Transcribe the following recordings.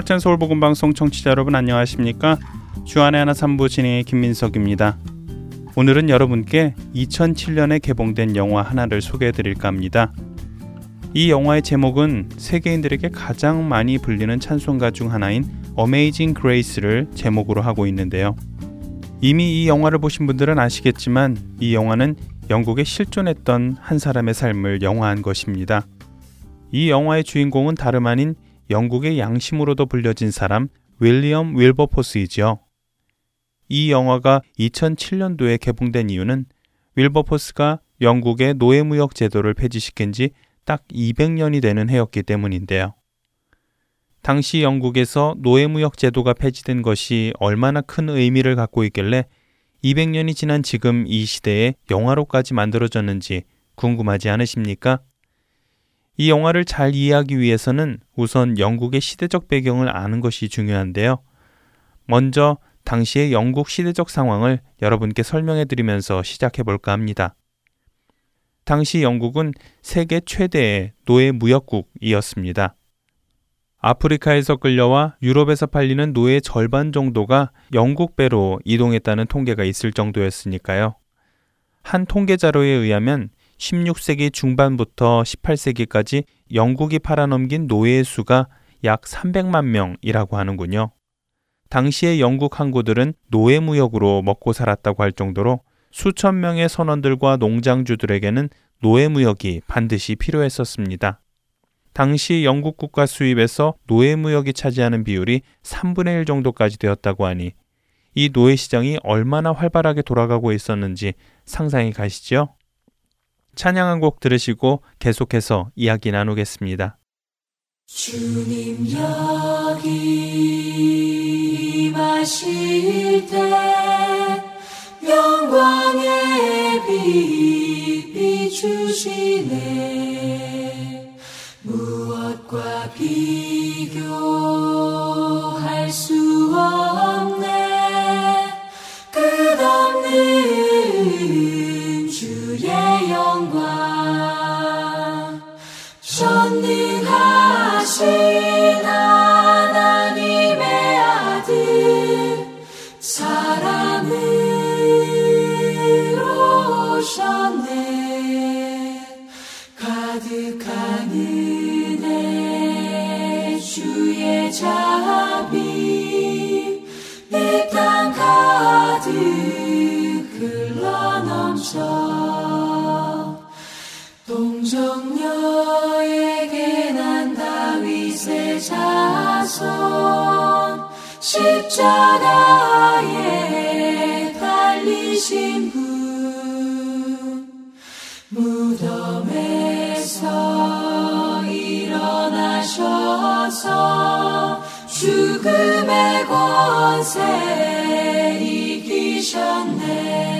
하트앤서울 복음방송 청취자 여러분 안녕하십니까? 주안의 하나 삼부 진행의 김민석입니다. 오늘은 여러분께 2007년에 개봉된 영화 하나를 소개해 드릴까 합니다. 이 영화의 제목은 세계인들에게 가장 많이 불리는 찬송가 중 하나인 어메이징 그레이스를 제목으로 하고 있는데요. 이미 이 영화를 보신 분들은 아시겠지만 이 영화는 영국에 실존했던 한 사람의 삶을 영화한 것입니다. 이 영화의 주인공은 다름 아닌 영국의 양심으로도 불려진 사람 윌리엄 윌버포스이지요. 이 영화가 2007년도에 개봉된 이유는 윌버포스가 영국의 노예무역 제도를 폐지시킨 지 딱 200년이 되는 해였기 때문인데요. 당시 영국에서 노예무역 제도가 폐지된 것이 얼마나 큰 의미를 갖고 있길래 200년이 지난 지금 이 시대에 영화로까지 만들어졌는지 궁금하지 않으십니까? 이 영화를 잘 이해하기 위해서는 우선 영국의 시대적 배경을 아는 것이 중요한데요. 먼저 당시의 영국 시대적 상황을 여러분께 설명해 드리면서 시작해 볼까 합니다. 당시 영국은 세계 최대의 노예 무역국이었습니다. 아프리카에서 끌려와 유럽에서 팔리는 노예 절반 정도가 영국 배로 이동했다는 통계가 있을 정도였으니까요. 한 통계 자료에 의하면 16세기 중반부터 18세기까지 영국이 팔아넘긴 노예의 수가 약 300만 명이라고 하는군요. 당시의 영국 항구들은 노예 무역으로 먹고 살았다고 할 정도로 수천 명의 선원들과 농장주들에게는 노예 무역이 반드시 필요했었습니다. 당시 영국 국가 수입에서 노예 무역이 차지하는 비율이 3분의 1 정도까지 되었다고 하니 이 노예 시장이 얼마나 활발하게 돌아가고 있었는지 상상이 가시죠? 찬양 한 곡 들으시고 계속해서 이야기 나누겠습니다. 주님 여기 임하실 때 영광의 빛 비추시네 무엇과 비교할 수 없네 끝없는 동정녀에게 난 다윗의 자손 십자가에 달리신 분. 무덤에서 일어나셔서 죽음의 권세 이기셨네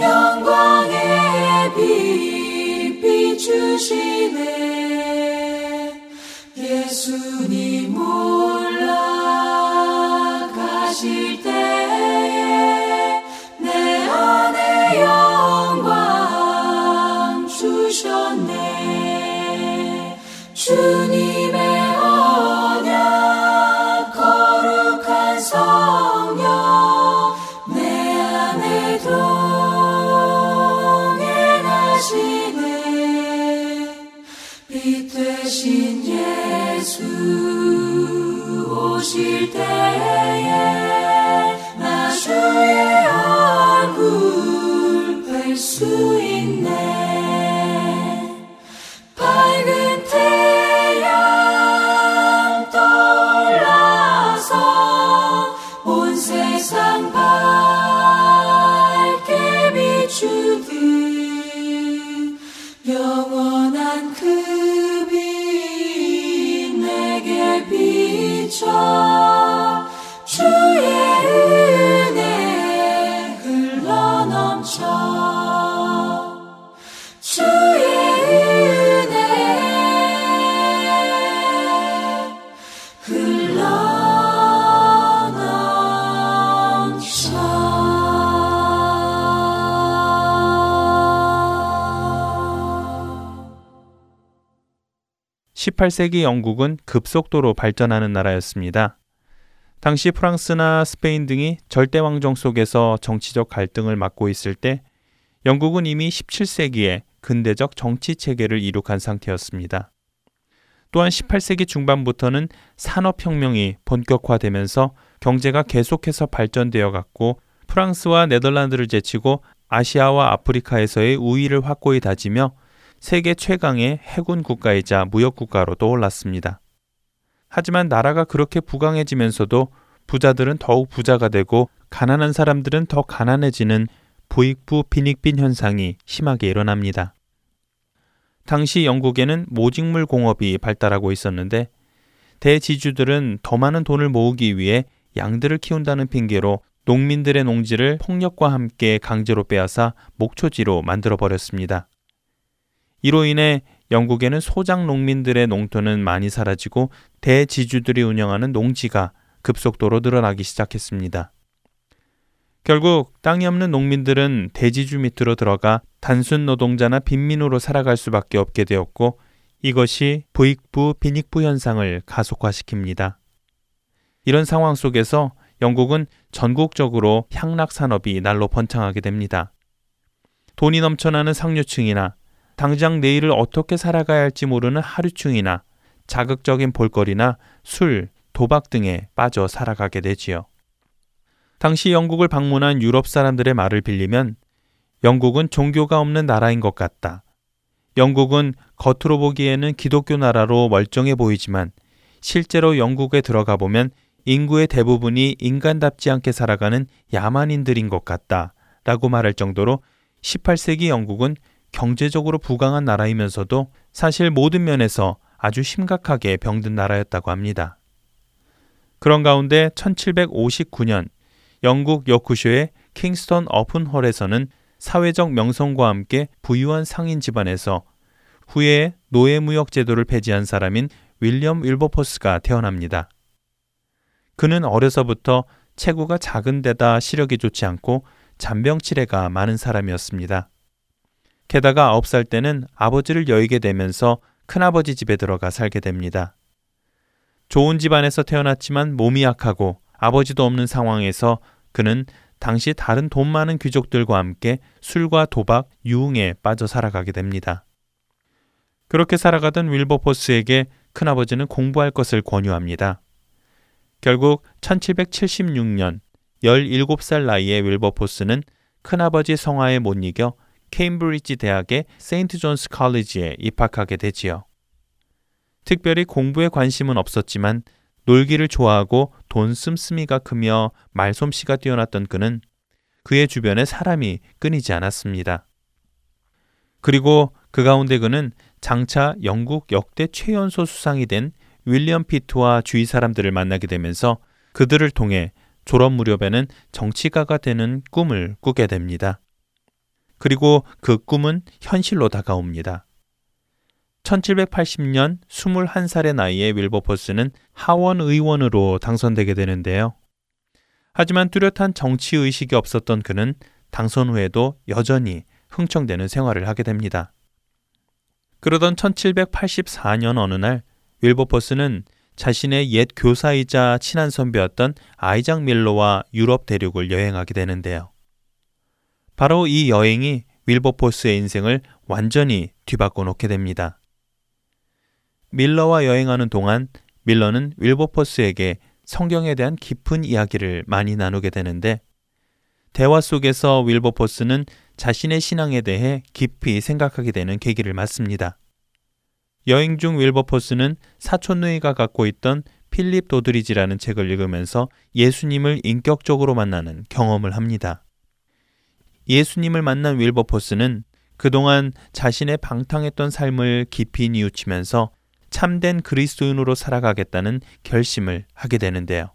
영광의 빛 비추시네. 예수님 올라가실 때 18세기 영국은 급속도로 발전하는 나라였습니다. 당시 프랑스나 스페인 등이 절대 왕정 속에서 정치적 갈등을 맡고 있을 때 영국은 이미 17세기에 근대적 정치 체계를 이룩한 상태였습니다. 또한 18세기 중반부터는 산업혁명이 본격화되면서 경제가 계속해서 발전되어 갔고 프랑스와 네덜란드를 제치고 아시아와 아프리카에서의 우위를 확고히 다지며 세계 최강의 해군 국가이자 무역 국가로 떠올랐습니다. 하지만 나라가 그렇게 부강해지면서도 부자들은 더욱 부자가 되고 가난한 사람들은 더 가난해지는 부익부 빈익빈 현상이 심하게 일어납니다. 당시 영국에는 모직물 공업이 발달하고 있었는데 대지주들은 더 많은 돈을 모으기 위해 양들을 키운다는 핑계로 농민들의 농지를 폭력과 함께 강제로 빼앗아 목초지로 만들어 버렸습니다. 이로 인해 영국에는 소작 농민들의 농토는 많이 사라지고 대지주들이 운영하는 농지가 급속도로 늘어나기 시작했습니다. 결국 땅이 없는 농민들은 대지주 밑으로 들어가 단순 노동자나 빈민으로 살아갈 수밖에 없게 되었고 이것이 부익부 빈익부 현상을 가속화시킵니다. 이런 상황 속에서 영국은 전국적으로 향락 산업이 날로 번창하게 됩니다. 돈이 넘쳐나는 상류층이나 당장 내일을 어떻게 살아가야 할지 모르는 하류층이나 자극적인 볼거리나 술, 도박 등에 빠져 살아가게 되지요. 당시 영국을 방문한 유럽 사람들의 말을 빌리면 영국은 종교가 없는 나라인 것 같다. 영국은 겉으로 보기에는 기독교 나라로 멀쩡해 보이지만 실제로 영국에 들어가 보면 인구의 대부분이 인간답지 않게 살아가는 야만인들인 것 같다. 라고 말할 정도로 18세기 영국은 경제적으로 부강한 나라이면서도 사실 모든 면에서 아주 심각하게 병든 나라였다고 합니다. 그런 가운데 1759년 영국 여쿠쇼의 킹스턴 어픈홀에서는 사회적 명성과 함께 부유한 상인 집안에서 후에 노예무역 제도를 폐지한 사람인 윌리엄 윌버포스가 태어납니다. 그는 어려서부터 체구가 작은 데다 시력이 좋지 않고 잔병치레가 많은 사람이었습니다. 게다가 9살 때는 아버지를 여의게 되면서 큰아버지 집에 들어가 살게 됩니다. 좋은 집안에서 태어났지만 몸이 약하고 아버지도 없는 상황에서 그는 당시 다른 돈 많은 귀족들과 함께 술과 도박, 유흥에 빠져 살아가게 됩니다. 그렇게 살아가던 윌버포스에게 큰아버지는 공부할 것을 권유합니다. 결국 1776년 17살 나이의 윌버포스는 큰아버지 성화에 못 이겨 케임브리지 대학의 세인트 존스 칼리지에 입학하게 되지요. 특별히 공부에 관심은 없었지만 놀기를 좋아하고 돈 씀씀이가 크며 말솜씨가 뛰어났던 그는 그의 주변에 사람이 끊이지 않았습니다. 그리고 그 가운데 그는 장차 영국 역대 최연소 수상이 된 윌리엄 피트와 주위 사람들을 만나게 되면서 그들을 통해 졸업 무렵에는 정치가가 되는 꿈을 꾸게 됩니다. 그리고 그 꿈은 현실로 다가옵니다. 1780년 21살의 나이에 윌버포스는 하원 의원으로 당선되게 되는데요. 하지만 뚜렷한 정치 의식이 없었던 그는 당선 후에도 여전히 흥청대는 생활을 하게 됩니다. 그러던 1784년 어느 날 윌버포스는 자신의 옛 교사이자 친한 선배였던 아이작 밀러와 유럽 대륙을 여행하게 되는데요. 바로 이 여행이 윌버포스의 인생을 완전히 뒤바꿔 놓게 됩니다. 밀러와 여행하는 동안 밀러는 윌버퍼스에게 성경에 대한 깊은 이야기를 많이 나누게 되는데 대화 속에서 윌버퍼스는 자신의 신앙에 대해 깊이 생각하게 되는 계기를 맞습니다. 여행 중 윌버퍼스는 사촌 누이가 갖고 있던 필립 도드리지라는 책을 읽으면서 예수님을 인격적으로 만나는 경험을 합니다. 예수님을 만난 윌버퍼스는 그동안 자신의 방탕했던 삶을 깊이 뉘우치면서 참된 그리스도인으로 살아가겠다는 결심을 하게 되는데요.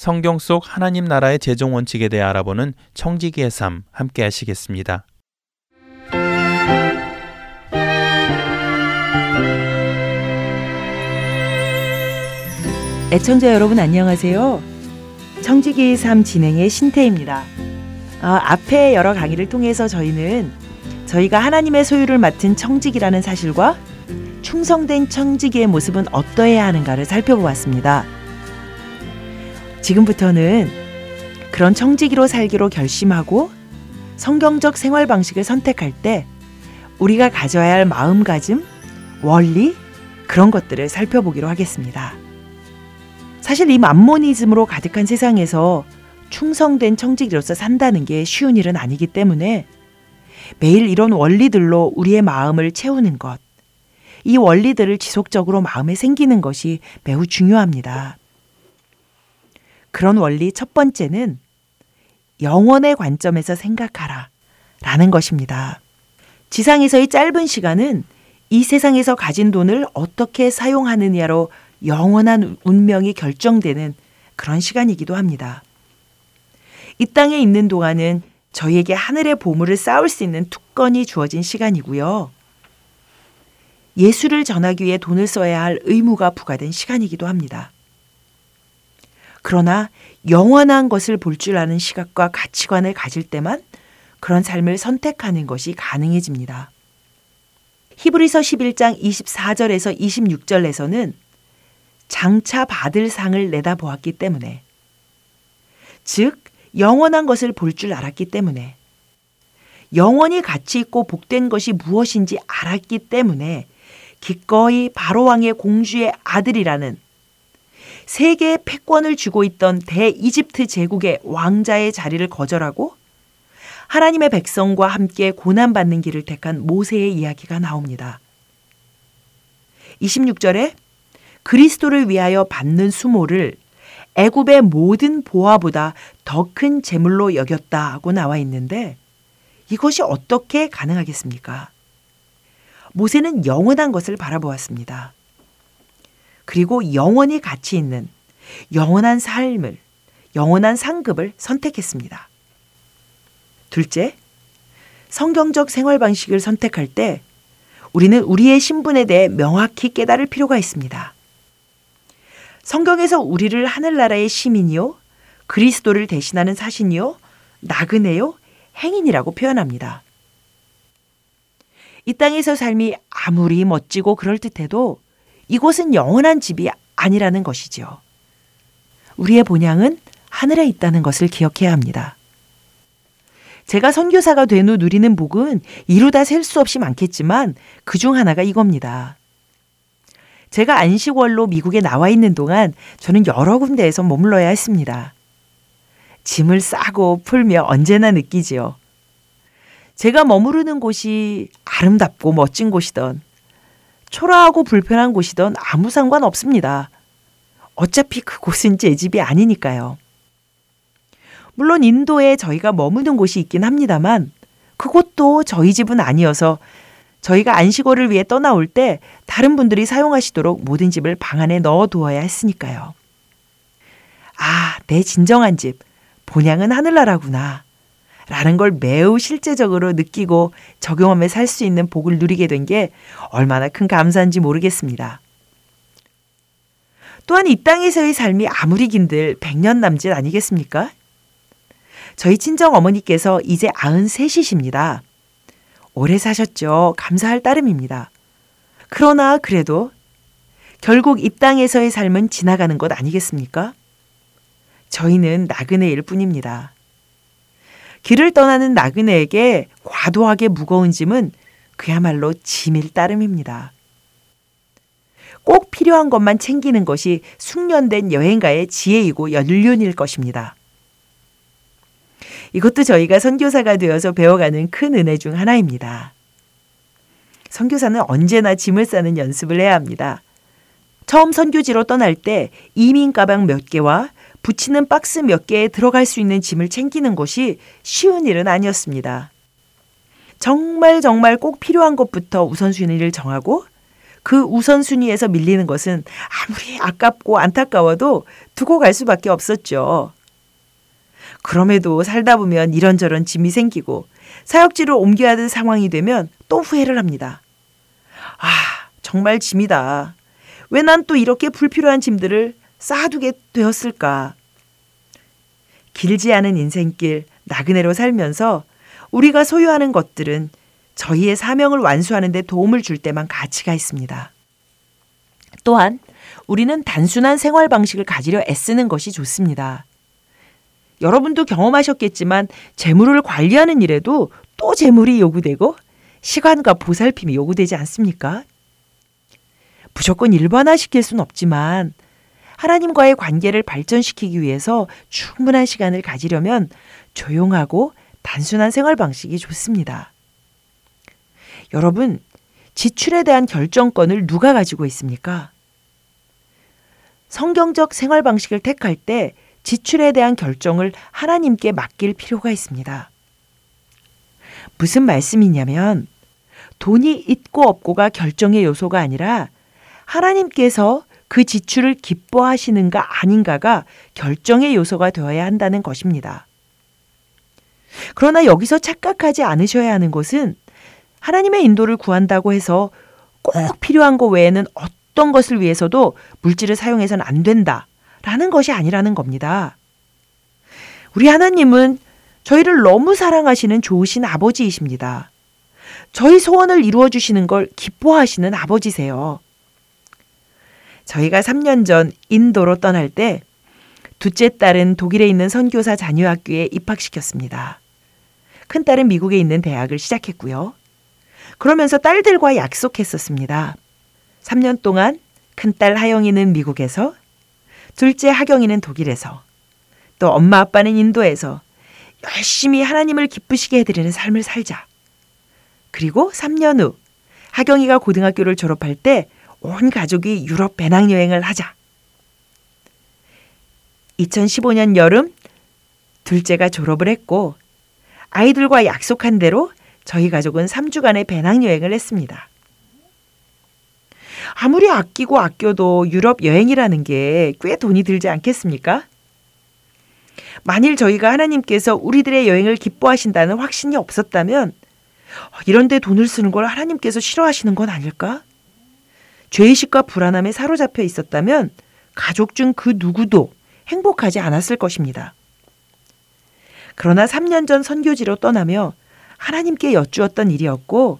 성경 속 하나님 나라의 재정 원칙에 대해 알아보는 청지기의 삶 함께 하시겠습니다. 애청자 여러분 안녕하세요. 청지기의 삶 진행의 신태입니다. 어, 앞에 여러 강의를 통해서 저희는 저희가 하나님의 소유를 맡은 청지기라는 사실과 충성된 청지기의 모습은 어떠해야 하는가를 살펴보았습니다. 지금부터는 그런 청지기로 살기로 결심하고 성경적 생활 방식을 선택할 때 우리가 가져야 할 마음가짐, 원리, 그런 것들을 살펴보기로 하겠습니다. 사실 이 만모니즘으로 가득한 세상에서 충성된 청지기로서 산다는 게 쉬운 일은 아니기 때문에 매일 이런 원리들로 우리의 마음을 채우는 것, 이 원리들을 지속적으로 마음에 생기는 것이 매우 중요합니다. 그런 원리 첫 번째는 영원의 관점에서 생각하라 라는 것입니다. 지상에서의 짧은 시간은 이 세상에서 가진 돈을 어떻게 사용하느냐로 영원한 운명이 결정되는 그런 시간이기도 합니다. 이 땅에 있는 동안은 저희에게 하늘의 보물을 쌓을 수 있는 특권이 주어진 시간이고요. 예수를 전하기 위해 돈을 써야 할 의무가 부과된 시간이기도 합니다. 그러나 영원한 것을 볼 줄 아는 시각과 가치관을 가질 때만 그런 삶을 선택하는 것이 가능해집니다. 히브리서 11장 24절에서 26절에서는 장차 받을 상을 내다보았기 때문에 즉 영원한 것을 볼 줄 알았기 때문에 영원히 가치 있고 복된 것이 무엇인지 알았기 때문에 기꺼이 바로왕의 공주의 아들이라는 세계의 패권을 쥐고 있던 대이집트 제국의 왕자의 자리를 거절하고 하나님의 백성과 함께 고난받는 길을 택한 모세의 이야기가 나옵니다. 26절에 그리스도를 위하여 받는 수모를 애굽의 모든 보화보다 더 큰 재물로 여겼다고 나와 있는데 이것이 어떻게 가능하겠습니까? 모세는 영원한 것을 바라보았습니다. 그리고 영원히 가치 있는 영원한 삶을, 영원한 상급을 선택했습니다. 둘째, 성경적 생활 방식을 선택할 때 우리는 우리의 신분에 대해 명확히 깨달을 필요가 있습니다. 성경에서 우리를 하늘나라의 시민이요, 그리스도를 대신하는 사신이요, 나그네요, 행인이라고 표현합니다. 이 땅에서 삶이 아무리 멋지고 그럴듯해도 이곳은 영원한 집이 아니라는 것이지요. 우리의 본향은 하늘에 있다는 것을 기억해야 합니다. 제가 선교사가 된 후 누리는 복은 이루다 셀 수 없이 많겠지만 그 중 하나가 이겁니다. 제가 안식월로 미국에 나와 있는 동안 저는 여러 군데에서 머물러야 했습니다. 짐을 싸고 풀며 언제나 느끼지요. 제가 머무르는 곳이 아름답고 멋진 곳이던 초라하고 불편한 곳이던 아무 상관 없습니다. 어차피 그곳은 제 집이 아니니까요. 물론 인도에 저희가 머무는 곳이 있긴 합니다만 그곳도 저희 집은 아니어서 저희가 안식월을 위해 떠나올 때 다른 분들이 사용하시도록 모든 집을 방 안에 넣어 두어야 했으니까요. 아, 내 진정한 집, 본향은 하늘나라구나. 라는 걸 매우 실제적으로 느끼고 적용하며 살 수 있는 복을 누리게 된 게 얼마나 큰 감사인지 모르겠습니다. 또한 이 땅에서의 삶이 아무리 긴들 100년 남짓 아니겠습니까? 저희 친정 어머니께서 이제 93이십니다. 오래 사셨죠. 감사할 따름입니다. 그러나 그래도 결국 이 땅에서의 삶은 지나가는 것 아니겠습니까? 저희는 나그네일 뿐입니다. 길을 떠나는 나그네에게 과도하게 무거운 짐은 그야말로 짐일 따름입니다. 꼭 필요한 것만 챙기는 것이 숙련된 여행가의 지혜이고 연륜일 것입니다. 이것도 저희가 선교사가 되어서 배워가는 큰 은혜 중 하나입니다. 선교사는 언제나 짐을 싸는 연습을 해야 합니다. 처음 선교지로 떠날 때 이민 가방 몇 개와 붙이는 박스 몇 개에 들어갈 수 있는 짐을 챙기는 것이 쉬운 일은 아니었습니다. 정말 정말 꼭 필요한 것부터 우선순위를 정하고 그 우선순위에서 밀리는 것은 아무리 아깝고 안타까워도 두고 갈 수밖에 없었죠. 그럼에도 살다 보면 이런저런 짐이 생기고 사역지로 옮겨야 될 상황이 되면 또 후회를 합니다. 아, 정말 짐이다. 왜 난 또 이렇게 불필요한 짐들을 쌓아두게 되었을까? 길지 않은 인생길 나그네로 살면서 우리가 소유하는 것들은 저희의 사명을 완수하는 데 도움을 줄 때만 가치가 있습니다. 또한 우리는 단순한 생활 방식을 가지려 애쓰는 것이 좋습니다. 여러분도 경험하셨겠지만 재물을 관리하는 일에도 또 재물이 요구되고 시간과 보살핌이 요구되지 않습니까? 무조건 일반화시킬 수는 없지만 하나님과의 관계를 발전시키기 위해서 충분한 시간을 가지려면 조용하고 단순한 생활 방식이 좋습니다. 여러분, 지출에 대한 결정권을 누가 가지고 있습니까? 성경적 생활 방식을 택할 때 지출에 대한 결정을 하나님께 맡길 필요가 있습니다. 무슨 말씀이냐면 돈이 있고 없고가 결정의 요소가 아니라 하나님께서 그 지출을 기뻐하시는가 아닌가가 결정의 요소가 되어야 한다는 것입니다. 그러나 여기서 착각하지 않으셔야 하는 것은 하나님의 인도를 구한다고 해서 꼭 필요한 것 외에는 어떤 것을 위해서도 물질을 사용해서는 안 된다. 라는 것이 아니라는 겁니다. 우리 하나님은 저희를 너무 사랑하시는 좋으신 아버지이십니다. 저희 소원을 이루어 주시는 걸 기뻐하시는 아버지세요. 저희가 3년 전 인도로 떠날 때 둘째 딸은 독일에 있는 선교사 자녀 학교에 입학시켰습니다. 큰 딸은 미국에 있는 대학을 시작했고요. 그러면서 딸들과 약속했었습니다. 3년 동안 큰 딸 하영이는 미국에서, 둘째 하경이는 독일에서, 또 엄마 아빠는 인도에서 열심히 하나님을 기쁘시게 해드리는 삶을 살자. 그리고 3년 후 하경이가 고등학교를 졸업할 때 온 가족이 유럽 배낭여행을 하자. 2015년 여름 둘째가 졸업을 했고 아이들과 약속한 대로 저희 가족은 3주간의 배낭여행을 했습니다. 아무리 아끼고 아껴도 유럽 여행이라는 게 꽤 돈이 들지 않겠습니까? 만일 저희가 하나님께서 우리들의 여행을 기뻐하신다는 확신이 없었다면 이런데 돈을 쓰는 걸 하나님께서 싫어하시는 건 아닐까? 죄의식과 불안함에 사로잡혀 있었다면 가족 중 그 누구도 행복하지 않았을 것입니다. 그러나 3년 전 선교지로 떠나며 하나님께 여쭈었던 일이었고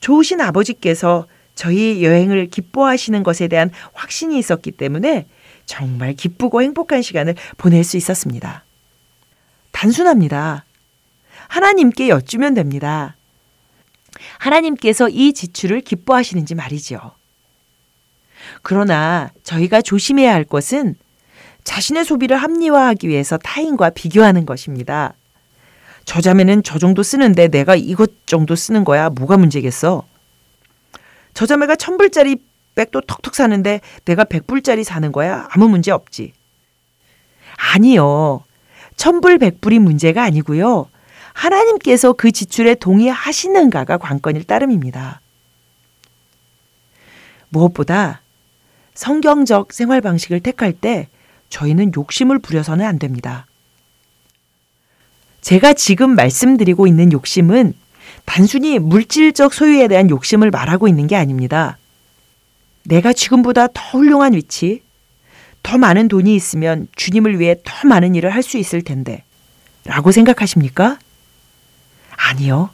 좋으신 아버지께서 저희 여행을 기뻐하시는 것에 대한 확신이 있었기 때문에 정말 기쁘고 행복한 시간을 보낼 수 있었습니다. 단순합니다. 하나님께 여쭈면 됩니다. 하나님께서 이 지출을 기뻐하시는지 말이죠. 그러나 저희가 조심해야 할 것은 자신의 소비를 합리화하기 위해서 타인과 비교하는 것입니다. 저 자매는 저 정도 쓰는데 내가 이것 정도 쓰는 거야. 뭐가 문제겠어? 저 자매가 천불짜리 백도 턱턱 사는데 내가 백불짜리 사는 거야. 아무 문제 없지. 아니요. 천불 백불이 문제가 아니고요. 하나님께서 그 지출에 동의하시는가가 관건일 따름입니다. 무엇보다 성경적 생활 방식을 택할 때 저희는 욕심을 부려서는 안 됩니다. 제가 지금 말씀드리고 있는 욕심은 단순히 물질적 소유에 대한 욕심을 말하고 있는 게 아닙니다. 내가 지금보다 더 훌륭한 위치, 더 많은 돈이 있으면 주님을 위해 더 많은 일을 할 수 있을 텐데, 라고 생각하십니까? 아니요.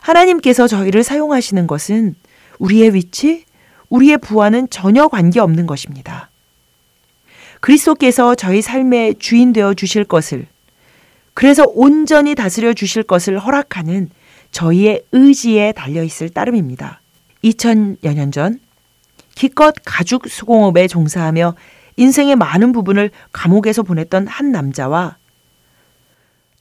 하나님께서 저희를 사용하시는 것은 우리의 위치, 우리의 부와는 전혀 관계없는 것입니다. 그리스도께서 저희 삶의 주인 되어 주실 것을 그래서 온전히 다스려 주실 것을 허락하는 저희의 의지에 달려 있을 따름입니다. 2000여 년 전 기껏 가죽 수공업에 종사하며 인생의 많은 부분을 감옥에서 보냈던 한 남자와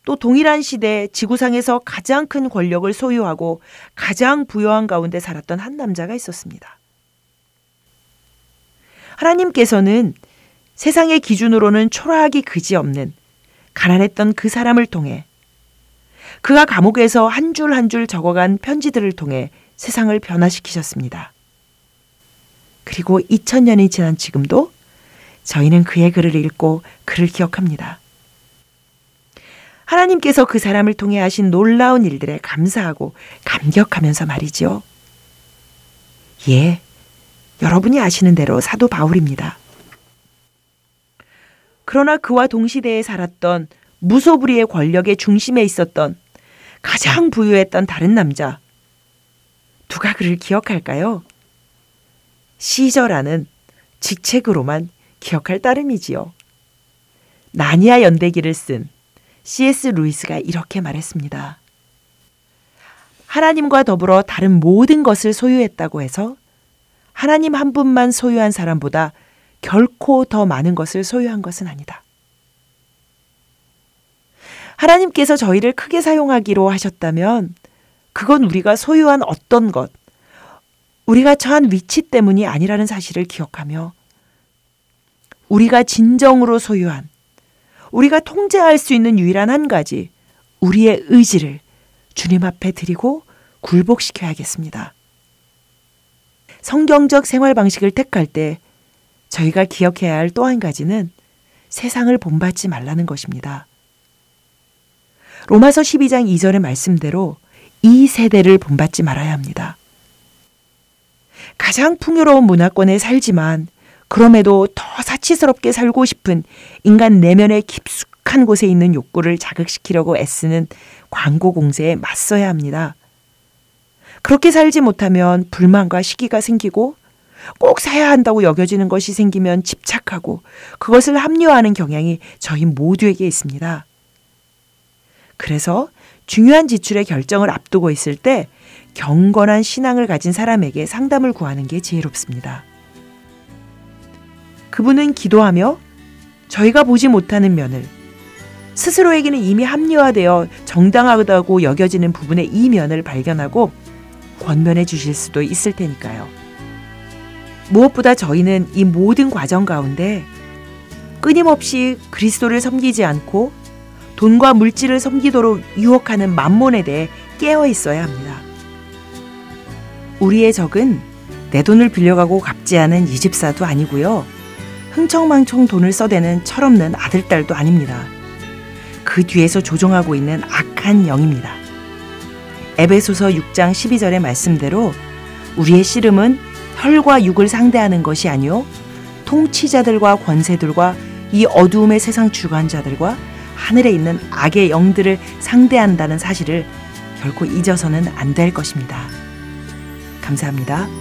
또 동일한 시대에 지구상에서 가장 큰 권력을 소유하고 가장 부여한 가운데 살았던 한 남자가 있었습니다. 하나님께서는 세상의 기준으로는 초라하기 그지없는 가난했던 그 사람을 통해 그가 감옥에서 한줄 한 줄 적어간 편지들을 통해 세상을 변화시키셨습니다. 그리고 2000년이 지난 지금도 저희는 그의 글을 읽고 그를 기억합니다. 하나님께서 그 사람을 통해 하신 놀라운 일들에 감사하고 감격하면서 말이지요. 예, 여러분이 아시는 대로 사도 바울입니다. 그러나 그와 동시대에 살았던 무소불위의 권력의 중심에 있었던 가장 부유했던 다른 남자. 누가 그를 기억할까요? 시저라는 직책으로만 기억할 따름이지요. 나니아 연대기를 쓴 C.S. 루이스가 이렇게 말했습니다. 하나님과 더불어 다른 모든 것을 소유했다고 해서 하나님 한 분만 소유한 사람보다 결코 더 많은 것을 소유한 것은 아니다. 하나님께서 저희를 크게 사용하기로 하셨다면 그건 우리가 소유한 어떤 것, 우리가 처한 위치 때문이 아니라는 사실을 기억하며 우리가 진정으로 소유한 우리가 통제할 수 있는 유일한 한 가지, 우리의 의지를 주님 앞에 드리고 굴복시켜야겠습니다. 성경적 생활 방식을 택할 때 저희가 기억해야 할 또 한 가지는 세상을 본받지 말라는 것입니다. 로마서 12장 2절의 말씀대로 이 세대를 본받지 말아야 합니다. 가장 풍요로운 문화권에 살지만 그럼에도 더 사치스럽게 살고 싶은 인간 내면의 깊숙한 곳에 있는 욕구를 자극시키려고 애쓰는 광고 공세에 맞서야 합니다. 그렇게 살지 못하면 불만과 시기가 생기고 꼭 사야 한다고 여겨지는 것이 생기면 집착하고 그것을 합리화하는 경향이 저희 모두에게 있습니다. 그래서 중요한 지출의 결정을 앞두고 있을 때 경건한 신앙을 가진 사람에게 상담을 구하는 게 지혜롭습니다. 그분은 기도하며 저희가 보지 못하는 면을 스스로에게는 이미 합리화되어 정당하다고 여겨지는 부분의 이 면을 발견하고 권면해 주실 수도 있을 테니까요. 무엇보다 저희는 이 모든 과정 가운데 끊임없이 그리스도를 섬기지 않고 돈과 물질을 섬기도록 유혹하는 만몬에 대해 깨어 있어야 합니다. 우리의 적은 내 돈을 빌려가고 갚지 않은 이 집사도 아니고요. 흥청망청 돈을 써대는 철없는 아들딸도 아닙니다. 그 뒤에서 조종하고 있는 악한 영입니다. 에베소서 6장 12절의 말씀대로 우리의 씨름은 혈과 육을 상대하는 것이 아니요 통치자들과 권세들과 이 어두움의 세상 주관자들과 하늘에 있는 악의 영들을 상대한다는 사실을 결코 잊어서는 안 될 것입니다. 감사합니다.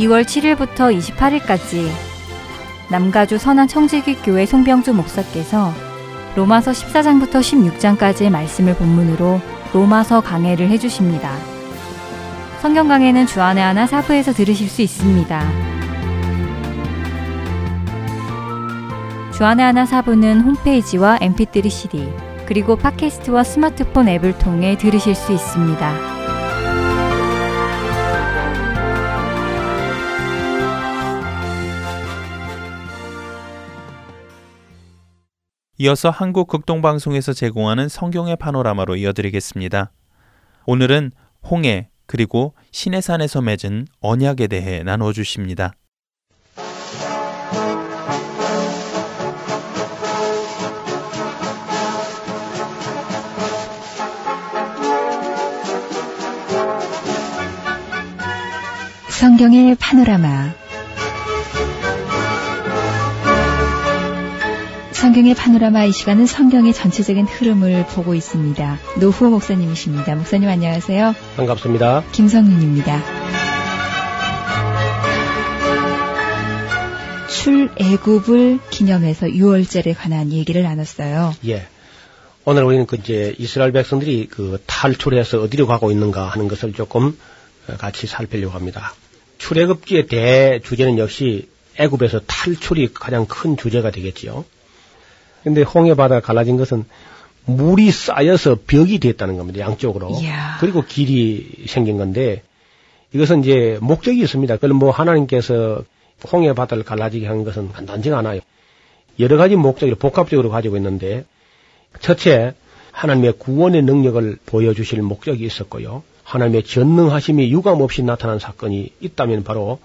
2월 7일부터 28일까지 남가주 선한 청지기 교회 송병주 목사께서 로마서 14장부터 16장까지의 말씀을 본문으로 로마서 강해를 해주십니다. 성경 강해는 주안의 하나 사부에서 들으실 수 있습니다. 주안의 하나 사부는 홈페이지와 mp3 cd 그리고 팟캐스트와 스마트폰 앱을 통해 들으실 수 있습니다. 이어서 한국 극동방송에서 제공하는 성경의 파노라마로 이어드리겠습니다. 오늘은 홍해 그리고 신해산에서 맺은 언약에 대해 나누어 주십니다. 성경의 파노라마 성경의 파노라마 이 시간은 성경의 전체적인 흐름을 보고 있습니다. 노후호 목사님이십니다. 목사님 안녕하세요. 반갑습니다. 김성윤입니다. 출애굽을 기념해서 6월절에 관한 얘기를 나눴어요. 예. 오늘 우리는 그 이제 이스라엘 백성들이 그 탈출해서 어디로 가고 있는가 하는 것을 조금 같이 살피려고 합니다. 출애굽기의 대주제는 역시 애굽에서 탈출이 가장 큰 주제가 되겠지요. 근데 홍해 바다가 갈라진 것은 물이 쌓여서 벽이 됐다는 겁니다. 양쪽으로. 이야. 그리고 길이 생긴 건데 이것은 이제 목적이 있습니다. 그럼 뭐 하나님께서 홍해 바다를 갈라지게 한 것은 간단치 않아요. 여러 가지 목적을 복합적으로 가지고 있는데 첫째 하나님의 구원의 능력을 보여주실 목적이 있었고요. 하나님의 전능하심이 유감없이 나타난 사건이 있다면 바로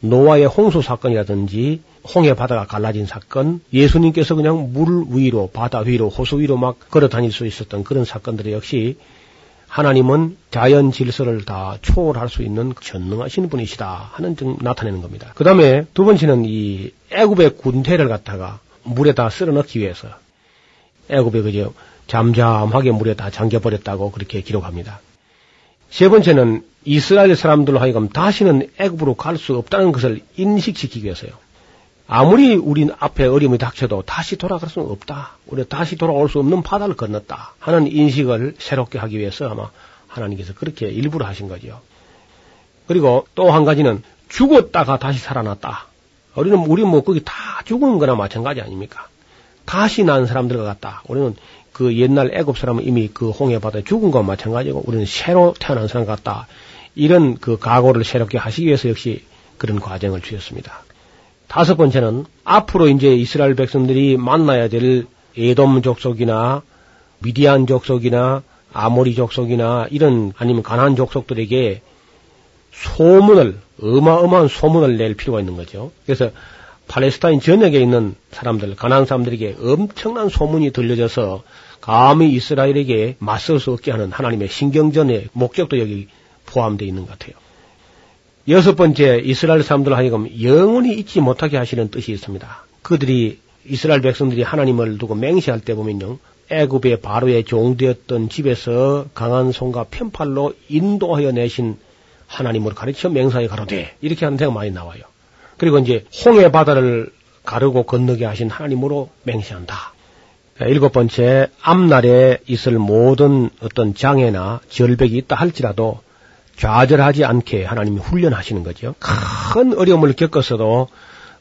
노아의 홍수 사건이라든지 홍해 바다가 갈라진 사건, 예수님께서 그냥 물 위로, 바다 위로, 호수 위로 막 걸어 다닐 수 있었던 그런 사건들이 역시 하나님은 자연 질서를 다 초월할 수 있는 전능하신 분이시다 하는 등 나타내는 겁니다. 그 다음에 두 번째는 이 애굽의 군대를 갖다가 물에다 쓸어 넣기 위해서 애굽에 그저 잠잠하게 물에 다 잠겨버렸다고 그렇게 기록합니다. 세 번째는 이스라엘 사람들로 하여금 다시는 애굽으로 갈 수 없다는 것을 인식시키기 위해서요. 아무리 우린 앞에 어려움이 닥쳐도 다시 돌아갈 수는 없다. 우리 다시 돌아올 수 없는 바다를 건넜다. 하는 인식을 새롭게 하기 위해서 아마 하나님께서 그렇게 일부러 하신 거죠. 그리고 또 한 가지는 죽었다가 다시 살아났다. 우리는 우리 뭐 거기 다 죽은 거나 마찬가지 아닙니까? 다시 난 사람들 같다. 우리는 그 옛날 애굽 사람은 이미 그 홍해 바다에 죽은 것과 마찬가지고 우리는 새로 태어난 사람 같다. 이런 그 각오를 새롭게 하시기 위해서 역시 그런 과정을 주셨습니다. 다섯 번째는 앞으로 이제 이스라엘 백성들이 만나야 될 에돔 족속이나 미디안 족속이나 아모리 족속이나 이런 아니면 가나안 족속들에게 소문을 어마어마한 소문을 낼 필요가 있는 거죠. 그래서 팔레스타인 전역에 있는 사람들, 가나안 사람들에게 엄청난 소문이 들려져서 감히 이스라엘에게 맞설 수 없게 하는 하나님의 신경전의 목적도 여기 포함되어 있는 것 같아요. 여섯 번째, 이스라엘 사람들 하여금 영원히 잊지 못하게 하시는 뜻이 있습니다. 그들이 이스라엘 백성들이 하나님을 두고 맹세할 때 보면요. 애굽의 바로의 종되었던 집에서 강한 손과 편팔로 인도하여 내신 하나님을 가르쳐 맹사에 가로되 이렇게 하는 데가 많이 나와요. 그리고 이제 홍해 바다를 가르고 건너게 하신 하나님으로 맹세한다. 일곱 번째 앞날에 있을 모든 어떤 장애나 절벽이 있다 할지라도 좌절하지 않게 하나님이 훈련하시는 거죠. 큰 어려움을 겪었어도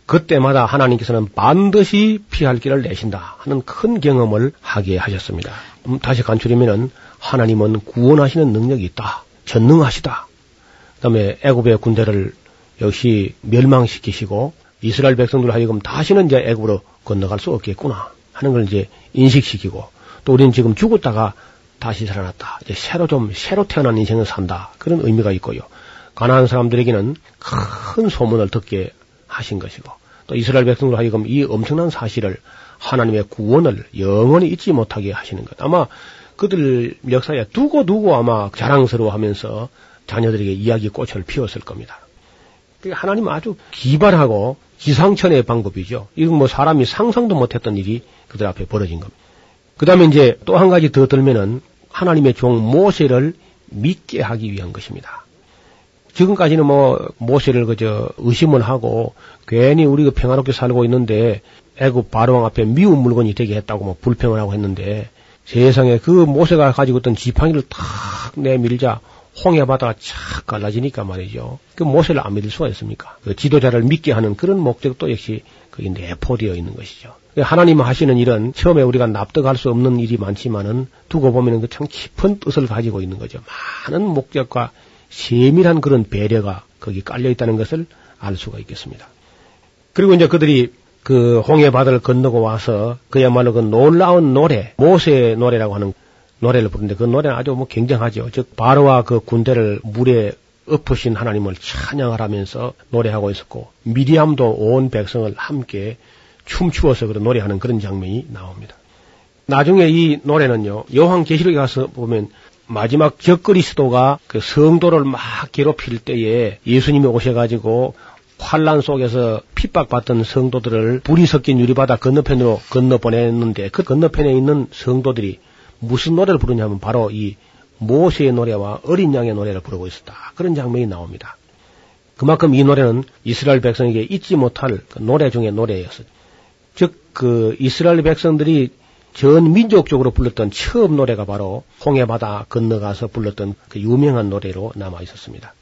그때마다 하나님께서는 반드시 피할 길을 내신다 하는 큰 경험을 하게 하셨습니다. 음, 다시 간추리면은 하나님은 구원하시는 능력이 있다. 전능하시다. 그다음에 애굽의 군대를 역시 멸망시키시고 이스라엘 백성들 하여금 다시는 이제 애굽으로 건너갈 수 없겠구나 하는 걸 이제 인식시키고 또 우리는 지금 죽었다가 다시 살아났다. 이제 새로 좀 새로 태어난 인생을 산다. 그런 의미가 있고요. 가난한 사람들에게는 큰 소문을 듣게 하신 것이고 또 이스라엘 백성들 하여금 이 엄청난 사실을 하나님의 구원을 영원히 잊지 못하게 하시는 것. 아마 그들 역사에 두고 두고 아마 자랑스러워하면서 자녀들에게 이야기 꽃을 피웠을 겁니다. 하나님은 아주 기발하고 기상천의 방법이죠. 이건 뭐 사람이 상상도 못했던 일이 그들 앞에 벌어진 겁니다. 그 다음에 이제 또 한 가지 더 들면은 하나님의 종 모세를 믿게 하기 위한 것입니다. 지금까지는 뭐 모세를 그저 의심을 하고 괜히 우리가 평화롭게 살고 있는데 애굽 바로왕 앞에 미운 물건이 되게 했다고 뭐 불평을 하고 했는데 세상에 그 모세가 가지고 있던 지팡이를 탁 내밀자 홍해 바다가 착 갈라지니까 말이죠. 그 모세를 안 믿을 수가 있습니까? 그 지도자를 믿게 하는 그런 목적도 역시 거기 내포되어 있는 것이죠. 하나님 하시는 일은 처음에 우리가 납득할 수 없는 일이 많지만은 두고 보면은 그 참 깊은 뜻을 가지고 있는 거죠. 많은 목적과 세밀한 그런 배려가 거기 깔려 있다는 것을 알 수가 있겠습니다. 그리고 이제 그들이 그 홍해 바다를 건너고 와서 그야말로 그 놀라운 노래, 모세의 노래라고 하는 노래를 부르는데 그 노래는 아주 뭐 굉장하죠. 즉 바로와 그 군대를 물에 엎으신 하나님을 찬양을 하면서 노래하고 있었고 미리암도 온 백성을 함께 춤추어서 그런 노래하는 그런 장면이 나옵니다. 나중에 이 노래는요. 여왕 계시록에 가서 보면 마지막 적그리스도가 그 성도를 막 괴롭힐 때에 예수님이 오셔가지고 환란 속에서 핍박받던 성도들을 불이 섞인 유리바다 건너편으로 건너 보냈는데 그 건너편에 있는 성도들이 무슨 노래를 부르냐면 바로 이 모세의 노래와 어린 양의 노래를 부르고 있었다. 그런 장면이 나옵니다. 그만큼 이 노래는 이스라엘 백성에게 잊지 못할 그 노래 중의 노래였어요. 즉, 그 이스라엘 백성들이 전 민족적으로 불렀던 처음 노래가 바로 홍해바다 건너가서 불렀던 그 유명한 노래로 남아 있었습니다.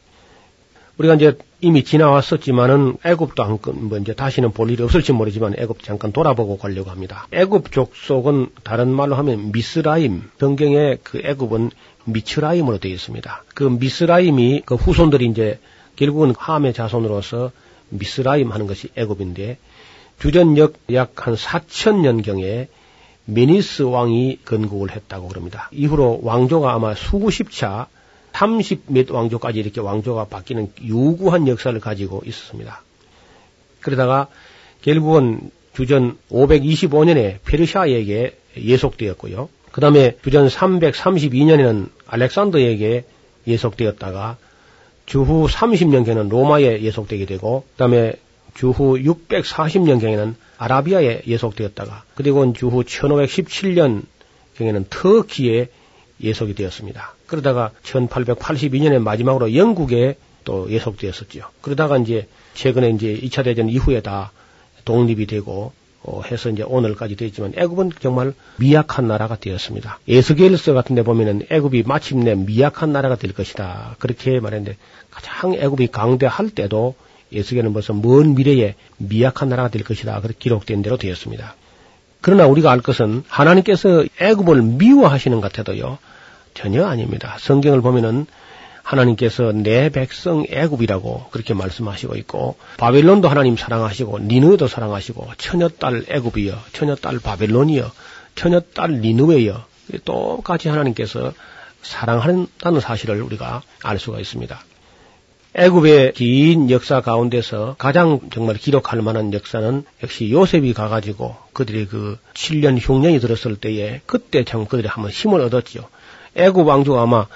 우리가 이제 이미 지나왔었지만은 애굽도 한건 뭐 이제 다시는 볼 일이 없을지 모르지만 애굽 잠깐 돌아보고 가려고 합니다. 애굽 족속은 다른 말로 하면 미스라임 성경의 그 애굽은 미츠라임으로 되어 있습니다. 그 미스라임이 그 후손들이 이제 결국은 함의 자손으로서 미스라임 하는 것이 애굽인데 주전역 약 한 4천 년경에 미니스 왕이 건국을 했다고 그럽니다. 이후로 왕조가 아마 수구십 차 30몇 왕조까지 이렇게 왕조가 바뀌는 유구한 역사를 가지고 있었습니다. 그러다가 결국은 주전 525년에 페르시아에게 예속되었고요. 그 다음에 주전 332년에는 알렉산더에게 예속되었다가 주후 30년경에는 로마에 예속되게 되고 그 다음에 주후 640년경에는 아라비아에 예속되었다가 그리고 주후 1517년경에는 터키에 예속이 되었습니다. 그러다가 1882년에 마지막으로 영국에 또 예속되었었죠. 그러다가 이제 최근에 이제 2차 대전 이후에 다 독립이 되고 어, 해서 이제 오늘까지 되었지만 애굽은 정말 미약한 나라가 되었습니다. 에스겔서 같은 데 보면은 애굽이 마침내 미약한 나라가 될 것이다. 그렇게 말했는데 가장 애굽이 강대할 때도 에스겔은 벌써 먼 미래에 미약한 나라가 될 것이다. 그렇게 기록된 대로 되었습니다. 그러나 우리가 알 것은 하나님께서 애굽을 미워하시는 것 같아도요. 전혀 아닙니다. 성경을 보면은 하나님께서 내 백성 애굽이라고 그렇게 말씀하시고 있고 바벨론도 하나님 사랑하시고 니느웨도 사랑하시고 처녀딸 애굽이여 처녀딸 바벨론이여 처녀딸 니느웨여 똑같이 하나님께서 사랑한다는 사실을 우리가 알 수가 있습니다. 애굽의 긴 역사 가운데서 가장 정말 기록할 만한 역사는 역시 요셉이 가가지고 그들의 그 7년 흉년이 들었을 때에 그때 참 그들이 한번 힘을 얻었죠. 애굽 왕조가 아마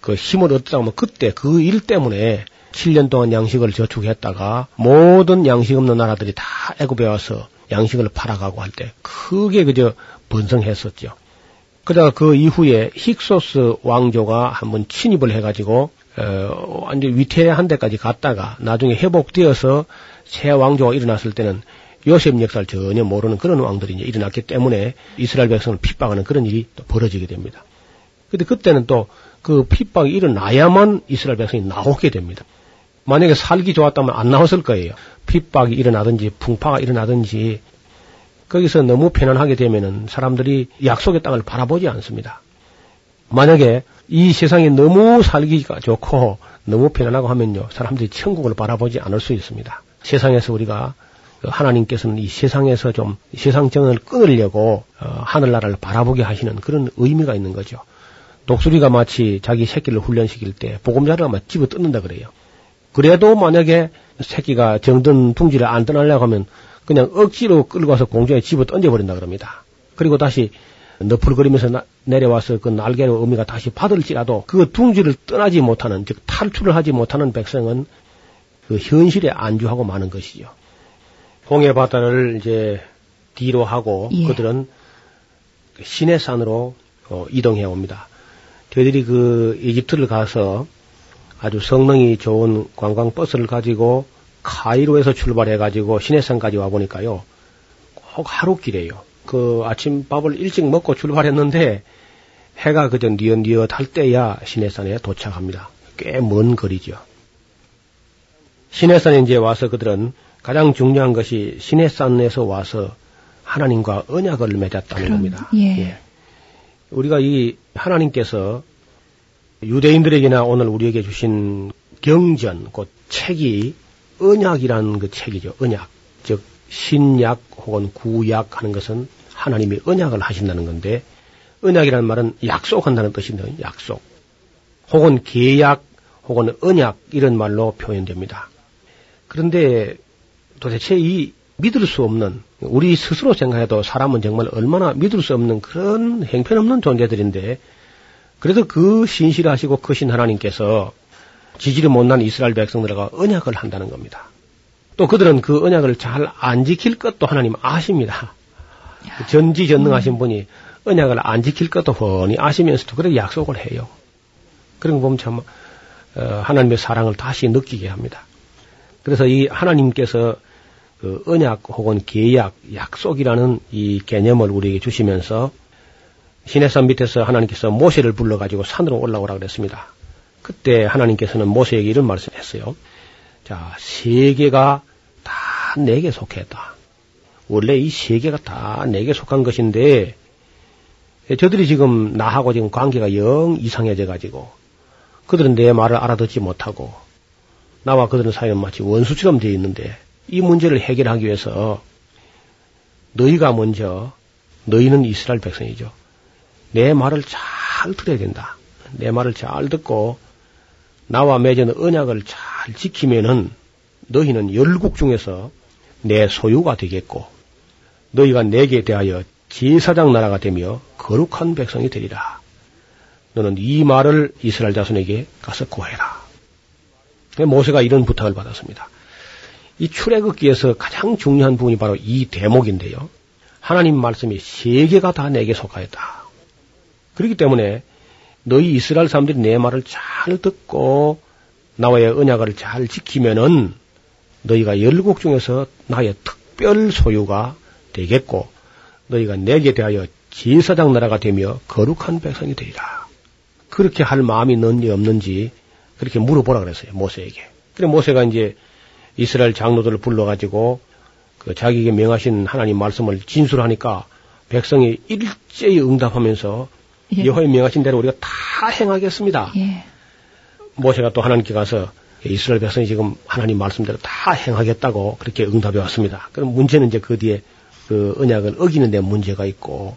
그 힘을 얻다가 뭐 그때 그 일 때문에 7년 동안 양식을 저축했다가 모든 양식 없는 나라들이 다 애굽에 와서 양식을 팔아가고 할 때 크게 그저 번성했었죠. 그러다가 그 이후에 힉소스 왕조가 한번 침입을 해가지고 어, 완전 위태한 데까지 갔다가 나중에 회복되어서 새 왕조가 일어났을 때는 요셉 역사를 전혀 모르는 그런 왕들이 이제 일어났기 때문에 이스라엘 백성을 핍박하는 그런 일이 또 벌어지게 됩니다. 근데 그때는 또 그 핍박이 일어나야만 이스라엘 백성이 나오게 됩니다. 만약에 살기 좋았다면 안 나왔을 거예요. 핍박이 일어나든지 풍파가 일어나든지 거기서 너무 편안하게 되면은 사람들이 약속의 땅을 바라보지 않습니다. 만약에 이 세상에 너무 살기가 좋고 너무 편안하고 하면요. 사람들이 천국을 바라보지 않을 수 있습니다. 세상에서 우리가 하나님께서는 이 세상에서 좀 세상 정을 끊으려고 어, 하늘나라를 바라보게 하시는 그런 의미가 있는 거죠. 독수리가 마치 자기 새끼를 훈련시킬 때 보금자를 아마 집어 뜯는다 그래요. 그래도 만약에 새끼가 정든 둥지를 안 떠나려고 하면 그냥 억지로 끌고 와서 공중에 집어 던져버린다 그럽니다. 그리고 다시 너풀거리면서 나- 내려와서 그 날개로 어미가 다시 받을지라도 그 둥지를 떠나지 못하는 즉 탈출을 하지 못하는 백성은 그 현실에 안주하고 마는 것이죠. 홍해 바다를 이제 뒤로 하고 예. 그들은 시내 산으로 어, 이동해 옵니다. 저희들이 그 이집트를 가서 아주 성능이 좋은 관광 버스를 가지고 카이로에서 출발해 가지고 시내산까지 와 보니까요. 꼭 하루 길이에요. 그 아침밥을 일찍 먹고 출발했는데 해가 그저 뉘엿뉘엿 할 때야 시내산에 도착합니다. 꽤 먼 거리죠. 시내산에 이제 와서 그들은 가장 중요한 것이 시내산에서 와서 하나님과 언약을 맺었다는 그럼, 겁니다. 예. 우리가 이 하나님께서 유대인들에게나 오늘 우리에게 주신 경전, 그 책이 언약이라는 그 책이죠. 언약. 즉, 신약 혹은 구약 하는 것은 하나님이 언약을 하신다는 건데, 언약이라는 말은 약속한다는 뜻인데, 약속. 혹은 계약, 혹은 언약, 이런 말로 표현됩니다. 그런데 도대체 이 믿을 수 없는, 우리 스스로 생각해도 사람은 정말 얼마나 믿을 수 없는 그런 행편없는 존재들인데, 그래서 그 신실하시고 크신 하나님께서 지지를 못난 이스라엘 백성들과 언약을 한다는 겁니다. 또 그들은 그 언약을 잘 안 지킬 것도 하나님 아십니다. 전지전능하신 분이 언약을 안 지킬 것도 훤히 아시면서도 그렇게 약속을 해요. 그런 거 보면 참 어, 하나님의 사랑을 다시 느끼게 합니다. 그래서 이 하나님께서 그 언약 혹은 계약, 약속이라는 이 개념을 우리에게 주시면서 시내산 밑에서 하나님께서 모세를 불러가지고 산으로 올라오라 그랬습니다. 그때 하나님께서는 모세에게 이런 말씀을 했어요. 자, 세계가 다 내게 속했다. 원래 이 세계가 다 내게 속한 것인데, 예, 저들이 지금 나하고 지금 관계가 영 이상해져 가지고, 그들은 내 말을 알아듣지 못하고, 나와 그들은 사이는 마치 원수처럼 되어 있는데, 이 문제를 해결하기 위해서, 너희가 먼저, 너희는 이스라엘 백성이죠. 내 말을 잘 들어야 된다. 내 말을 잘 듣고 나와 맺은 언약을 잘 지키면은 너희는 열국 중에서 내 소유가 되겠고 너희가 내게 대하여 제사장 나라가 되며 거룩한 백성이 되리라. 너는 이 말을 이스라엘 자손에게 가서 고해라. 모세가 이런 부탁을 받았습니다. 이 출애굽기에서 가장 중요한 부분이 바로 이 대목인데요. 하나님 말씀이 세계가 다 내게 속하였다. 그렇기 때문에 너희 이스라엘 사람들이 내 말을 잘 듣고 나와의 언약을 잘 지키면은 너희가 열국 중에서 나의 특별 소유가 되겠고 너희가 내게 대하여 제사장 나라가 되며 거룩한 백성이 되리라. 그렇게 할 마음이 있는지 없는지 그렇게 물어보라 그랬어요 모세에게. 그래 모세가 이제 이스라엘 장로들을 불러가지고 그 자기에게 명하신 하나님 말씀을 진술하니까 백성이 일제히 응답하면서 예. 여호와의 명하신 대로 우리가 다 행하겠습니다. 예. 모세가 또 하나님께 가서 이스라엘 백성이 지금 하나님 말씀대로 다 행하겠다고 그렇게 응답해 왔습니다. 그럼 문제는 이제 그 뒤에 그 언약을 어기는 데 문제가 있고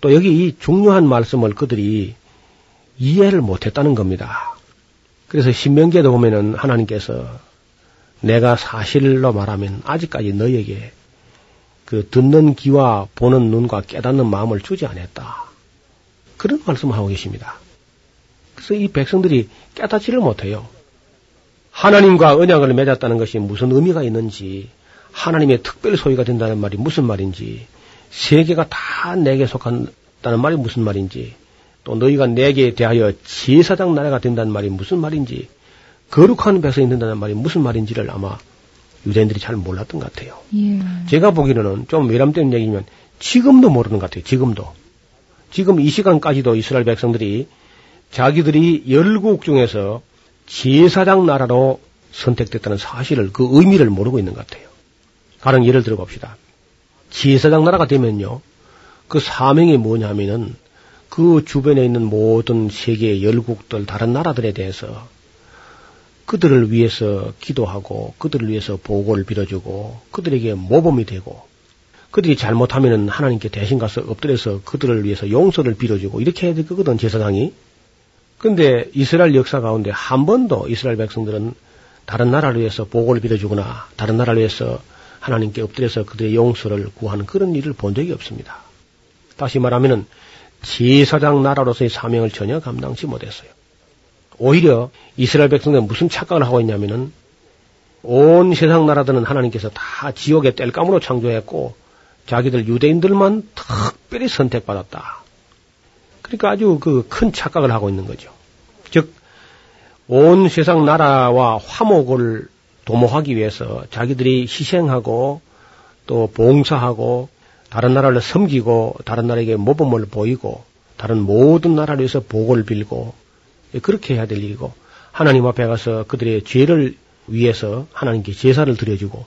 또 여기 이 중요한 말씀을 그들이 이해를 못했다는 겁니다. 그래서 신명기에도 보면은 하나님께서 내가 사실로 말하면 아직까지 너에게 그 듣는 귀와 보는 눈과 깨닫는 마음을 주지 않았다. 그런 말씀을 하고 계십니다. 그래서 이 백성들이 깨닫지를 못해요. 하나님과 언약을 맺었다는 것이 무슨 의미가 있는지, 하나님의 특별 소유가 된다는 말이 무슨 말인지, 세계가 다 내게 속한다는 말이 무슨 말인지, 또 너희가 내게 대하여 제사장 나라가 된다는 말이 무슨 말인지, 거룩한 백성이 된다는 말이 무슨 말인지를 아마 유대인들이 잘 몰랐던 것 같아요. 예. 제가 보기로는 좀 외람되는 얘기면 지금도 모르는 것 같아요. 지금도. 지금 이 시간까지도 이스라엘 백성들이 자기들이 열국 중에서 제사장 나라로 선택됐다는 사실을 그 의미를 모르고 있는 것 같아요. 가령 예를 들어 봅시다. 제사장 나라가 되면요. 그 사명이 뭐냐 하면은 그 주변에 있는 모든 세계의 열국들 다른 나라들에 대해서 그들을 위해서 기도하고 그들을 위해서 보고를 빌어주고 그들에게 모범이 되고 그들이 잘못하면은 하나님께 대신 가서 엎드려서 그들을 위해서 용서를 빌어주고 이렇게 해야 될 거거든 제사장이. 근데 이스라엘 역사 가운데 한 번도 이스라엘 백성들은 다른 나라를 위해서 보고를 빌어주거나 다른 나라를 위해서 하나님께 엎드려서 그들의 용서를 구하는 그런 일을 본 적이 없습니다. 다시 말하면은 제사장 나라로서의 사명을 전혀 감당치 못했어요. 오히려 이스라엘 백성들은 무슨 착각을 하고 있냐면은 온 세상 나라들은 하나님께서 다 지옥의 뗄감으로 창조했고 자기들 유대인들만 특별히 선택받았다. 그러니까 아주 그 큰 착각을 하고 있는 거죠. 즉, 온 세상 나라와 화목을 도모하기 위해서 자기들이 희생하고 또 봉사하고 다른 나라를 섬기고 다른 나라에게 모범을 보이고 다른 모든 나라를 위해서 복을 빌고 그렇게 해야 될 일이고 하나님 앞에 가서 그들의 죄를 위해서 하나님께 제사를 드려주고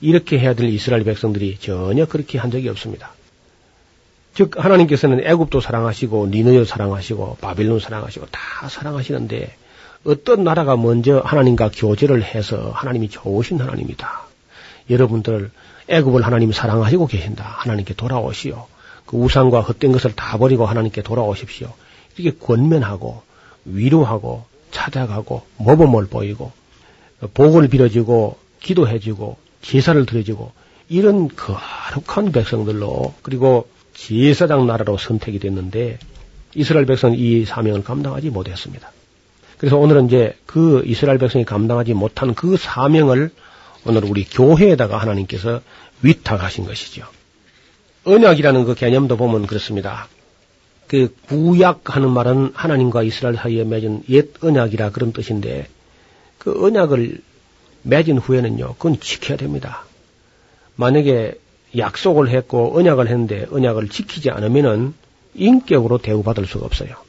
이렇게 해야 될 이스라엘 백성들이 전혀 그렇게 한 적이 없습니다. 즉 하나님께서는 애굽도 사랑하시고 니느여 사랑하시고 바빌론 사랑하시고 다 사랑하시는데 어떤 나라가 먼저 하나님과 교제를 해서 하나님이 좋으신 하나님이다. 여러분들 애굽을 하나님 사랑하시고 계신다. 하나님께 돌아오시오. 그 우상과 헛된 것을 다 버리고 하나님께 돌아오십시오. 이렇게 권면하고 위로하고 찾아가고 모범을 보이고 복을 빌어주고 기도해주고 제사를 드려주고 이런 거룩한 백성들로 그리고 제사장 나라로 선택이 됐는데 이스라엘 백성은 이 사명을 감당하지 못했습니다. 그래서 오늘은 이제 그 이스라엘 백성이 감당하지 못한 그 사명을 오늘 우리 교회에다가 하나님께서 위탁하신 것이죠. 언약이라는 그 개념도 보면 그렇습니다. 그 구약 하는 말은 하나님과 이스라엘 사이에 맺은 옛 언약이라 그런 뜻인데 그 언약을 맺은 후에는요, 그건 지켜야 됩니다. 만약에 약속을 했고 언약을 했는데 언약을 지키지 않으면은 인격으로 대우받을 수가 없어요.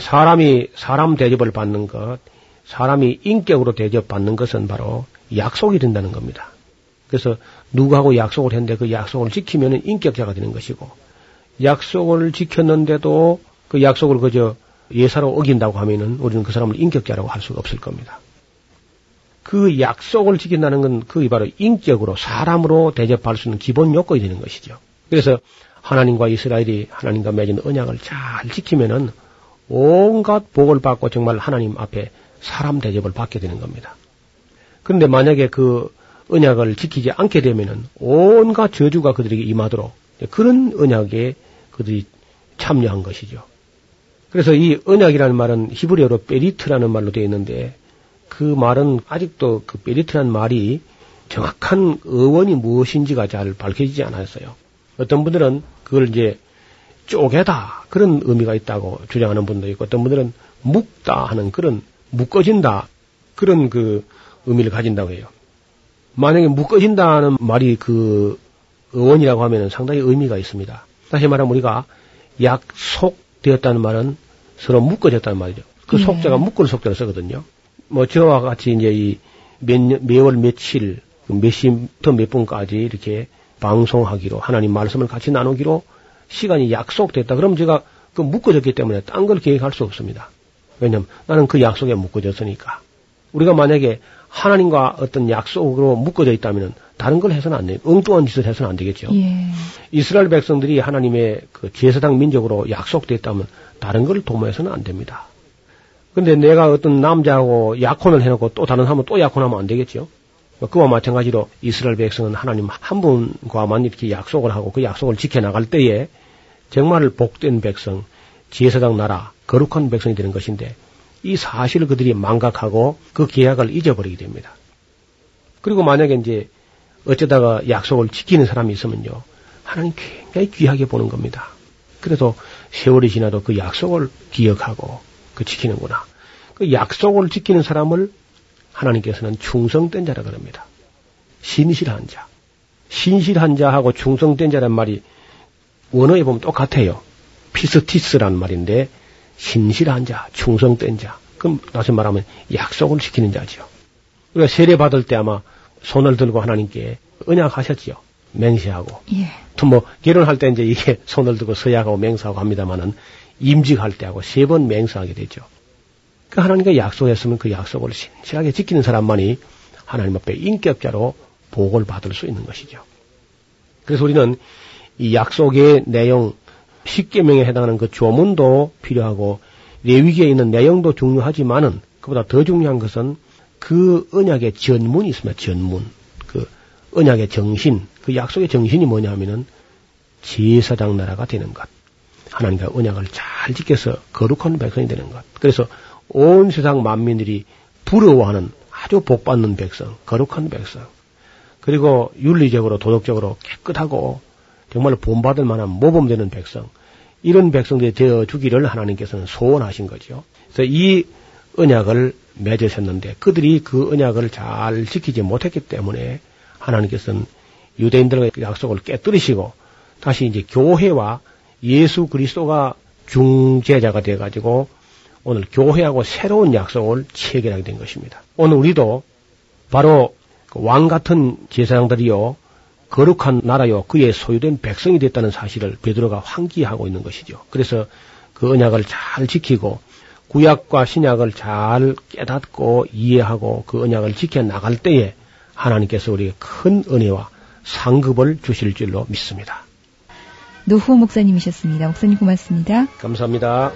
사람이 사람 대접을 받는 것, 사람이 인격으로 대접받는 것은 바로 약속이 된다는 겁니다. 그래서 누구하고 약속을 했는데 그 약속을 지키면 인격자가 되는 것이고 약속을 지켰는데도 그 약속을 그저 예사로 어긴다고 하면은 우리는 그 사람을 인격자라고 할 수가 없을 겁니다. 그 약속을 지킨다는 건 그게 바로 인격으로 사람으로 대접할 수 있는 기본 요건이 되는 것이죠. 그래서 하나님과 이스라엘이 하나님과 맺은 언약을 잘 지키면은 온갖 복을 받고 정말 하나님 앞에 사람 대접을 받게 되는 겁니다. 그런데 만약에 그 언약을 지키지 않게 되면은 온갖 저주가 그들에게 임하도록 그런 언약에 그들이 참여한 것이죠. 그래서 이 언약이라는 말은 히브리어로 베리트라는 말로 되어 있는데 그 말은 아직도 그 베리트라는 말이 정확한 어원이 무엇인지가 잘 밝혀지지 않았어요. 어떤 분들은 그걸 이제 쪼개다 그런 의미가 있다고 주장하는 분도 있고 어떤 분들은 묶다 하는 그런 묶어진다 그런 그 의미를 가진다고 해요. 만약에 묶어진다는 말이 그 어원이라고 하면 상당히 의미가 있습니다. 다시 말하면 우리가 약속되었다는 말은 서로 묶어졌다는 말이죠. 그 네. 속자가 묶을 속자를 쓰거든요. 뭐 저와 같이 이제 이 몇, 년- 매월 며칠 몇 시부터 몇 분까지 이렇게 방송하기로 하나님 말씀을 같이 나누기로 시간이 약속됐다. 그럼 제가 그 묶어졌기 때문에 딴 걸 계획할 수 없습니다. 왜냐면 나는 그 약속에 묶어졌으니까. 우리가 만약에 하나님과 어떤 약속으로 묶어져 있다면 다른 걸 해서는 안 돼요. 엉뚱한 짓을 해서는 안 되겠죠. 예. 이스라엘 백성들이 하나님의 그 제사장 민족으로 약속됐다면 다른 걸 도모해서는 안 됩니다. 근데 내가 어떤 남자하고 약혼을 해놓고 또 다른 사람은 또 약혼하면 안 되겠죠. 그와 마찬가지로 이스라엘 백성은 하나님 한 분과만 이렇게 약속을 하고 그 약속을 지켜나갈 때에 정말 복된 백성, 제사장 나라, 거룩한 백성이 되는 것인데 이 사실을 그들이 망각하고 그 계약을 잊어버리게 됩니다. 그리고 만약에 이제 어쩌다가 약속을 지키는 사람이 있으면요. 하나님 굉장히 귀하게 보는 겁니다. 그래도 세월이 지나도 그 약속을 기억하고 그 지키는구나. 그 약속을 지키는 사람을 하나님께서는 충성된 자라 그럽니다. 신실한 자. 신실한 자하고 충성된 자란 말이 원어에 보면 똑같아요. 피스티스라는 말인데 신실한 자, 충성된 자. 그럼 다시 말하면 약속을 지키는 자지요. 우리가 세례 받을 때 아마 손을 들고 하나님께 언약하셨지요. 맹세하고. 예. 또뭐 결혼할 때 이제 이게 손을 들고 서약하고 맹세하고 합니다만은 임직할 때 하고 세 번 맹세하게 되죠. 그 하나님과 약속했으면 그 약속을 신실하게 지키는 사람만이 하나님 앞에 인격자로 복을 받을 수 있는 것이죠. 그래서 우리는 이 약속의 내용, 십계명에 해당하는 그 조문도 필요하고 레위기에 있는 내용도 중요하지만은 그보다 더 중요한 것은 그 언약의 전문이 있습니다. 전문. 그 언약의 정신, 그 약속의 정신이 뭐냐 하면은 제사장 나라가 되는 것. 하나님과 언약을 잘 지켜서 거룩한 백성이 되는 것. 그래서 온 세상 만민들이 부러워하는 아주 복받는 백성, 거룩한 백성. 그리고 윤리적으로 도덕적으로 깨끗하고 정말 본받을 만한 모범되는 백성. 이런 백성들이 되어 주기를 하나님께서는 소원하신 거죠. 그래서 이 언약을 맺으셨는데 그들이 그 언약을 잘 지키지 못했기 때문에 하나님께서는 유대인들의 약속을 깨뜨리시고 다시 이제 교회와 예수 그리스도가 중재자가 돼 가지고 오늘 교회하고 새로운 약속을 체결하게 된 것입니다. 오늘 우리도 바로 그왕 같은 제사장들이요 거룩한 나라요 그의 소유된 백성이 됐다는 사실을 베드로가 환기하고 있는 것이죠. 그래서 그 언약을 잘 지키고 구약과 신약을 잘 깨닫고 이해하고 그 언약을 지켜 나갈 때에 하나님께서 우리에게 큰 은혜와 상급을 주실 줄로 믿습니다. 노후호 목사님이셨습니다. 목사님 고맙습니다. 감사합니다.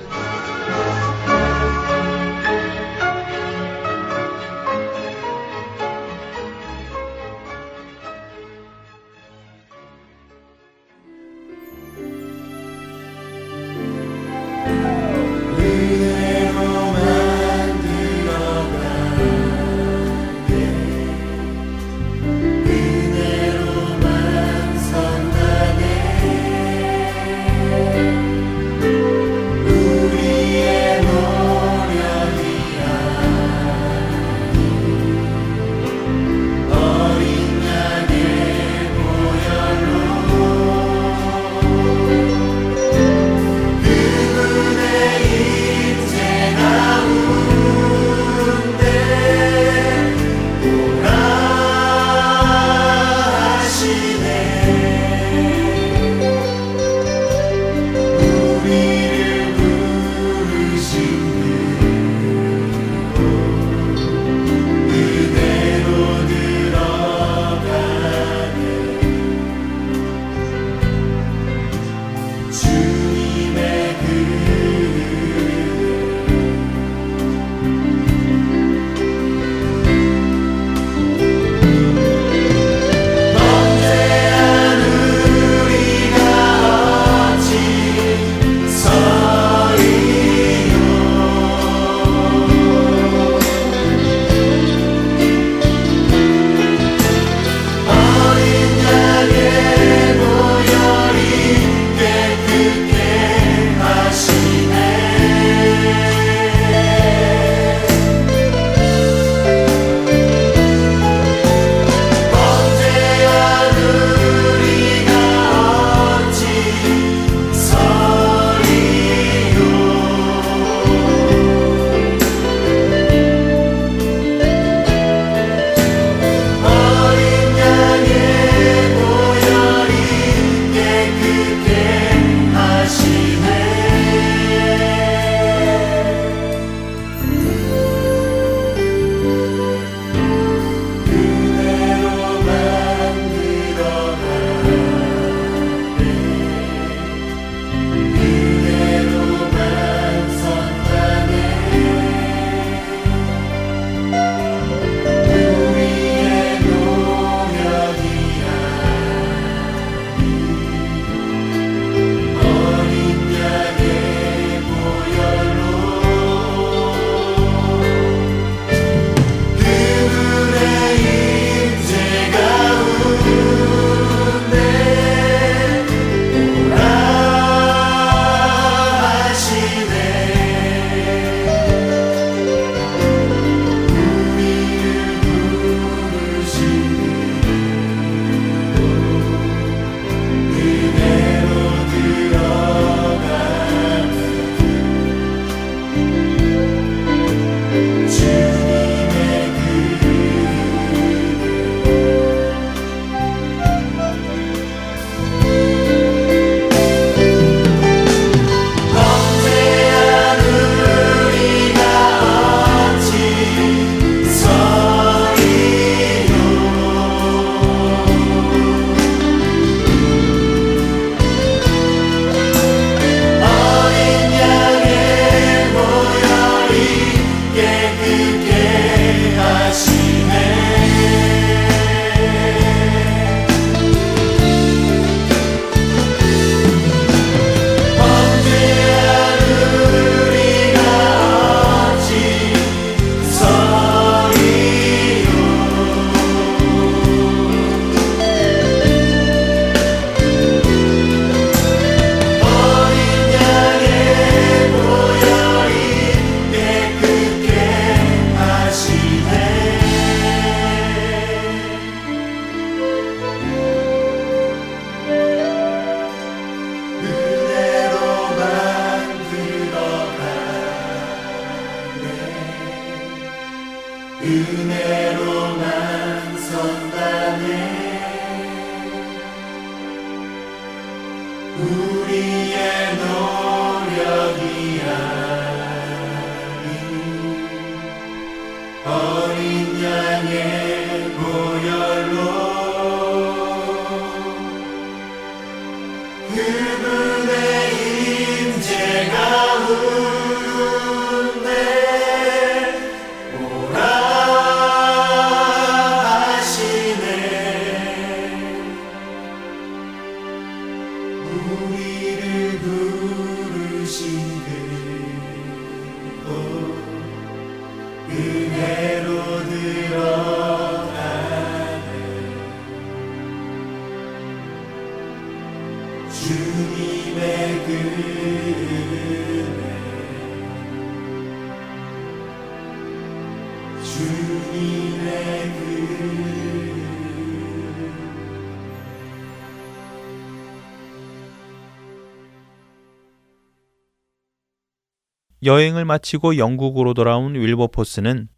여행을 마치고 영국으로 돌아온 윌버포스는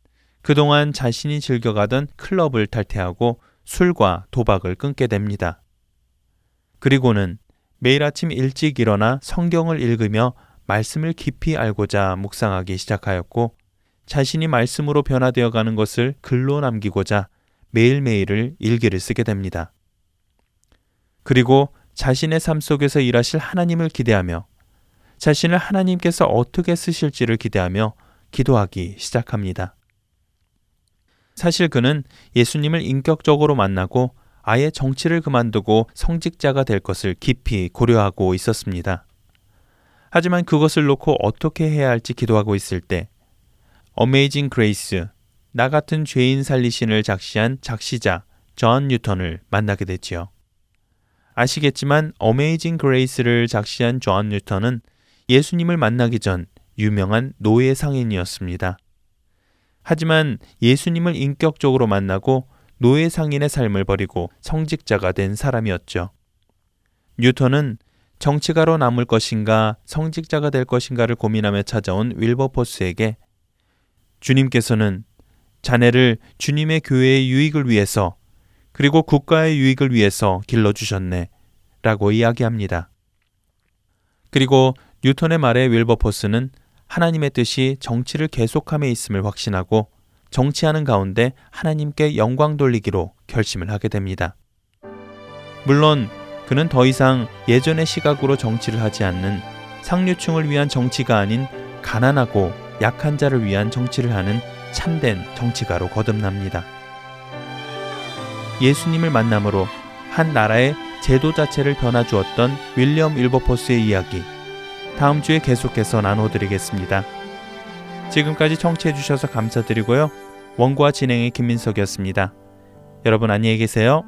그동안 자신이 즐겨가던 클럽을 탈퇴하고 술과 도박을 끊게 됩니다. 그리고는 매일 아침 일찍 일어나 성경을 읽으며 말씀을 깊이 알고자 묵상하기 시작하였고 자신이 말씀으로 변화되어 가는 것을 글로 남기고자 매일매일을 일기를 쓰게 됩니다. 그리고 자신의 삶 속에서 일하실 하나님을 기대하며 자신을 하나님께서 어떻게 쓰실지를 기대하며 기도하기 시작합니다. 사실 그는 예수님을 인격적으로 만나고 아예 정치를 그만두고 성직자가 될 것을 깊이 고려하고 있었습니다. 하지만 그것을 놓고 어떻게 해야 할지 기도하고 있을 때 Amazing Grace 나 같은 죄인 살리신을 작시한 작시자 존 뉴턴을 만나게 됐지요. 아시겠지만 Amazing Grace를 작시한 존 뉴턴은 예수님을 만나기 전 유명한 노예 상인이었습니다. 하지만 예수님을 인격적으로 만나고 노예 상인의 삶을 버리고 성직자가 된 사람이었죠. 뉴턴은 정치가로 남을 것인가 성직자가 될 것인가를 고민하며 찾아온 윌버포스에게 주님께서는 자네를 주님의 교회의 유익을 위해서 그리고 국가의 유익을 위해서 길러주셨네 라고 이야기합니다. 그리고 뉴턴의 말에 윌버포스는 하나님의 뜻이 정치를 계속함에 있음을 확신하고 정치하는 가운데 하나님께 영광 돌리기로 결심을 하게 됩니다. 물론 그는 더 이상 예전의 시각으로 정치를 하지 않는 상류층을 위한 정치가 아닌 가난하고 약한 자를 위한 정치를 하는 참된 정치가로 거듭납니다. 예수님을 만남으로 한 나라의 제도 자체를 변화주었던 윌리엄 윌버포스의 이야기 다음 주에 계속해서 나눠드리겠습니다. 지금까지 청취해주셔서 감사드리고요. 원고와 진행의 김민석이었습니다. 여러분 안녕히 계세요.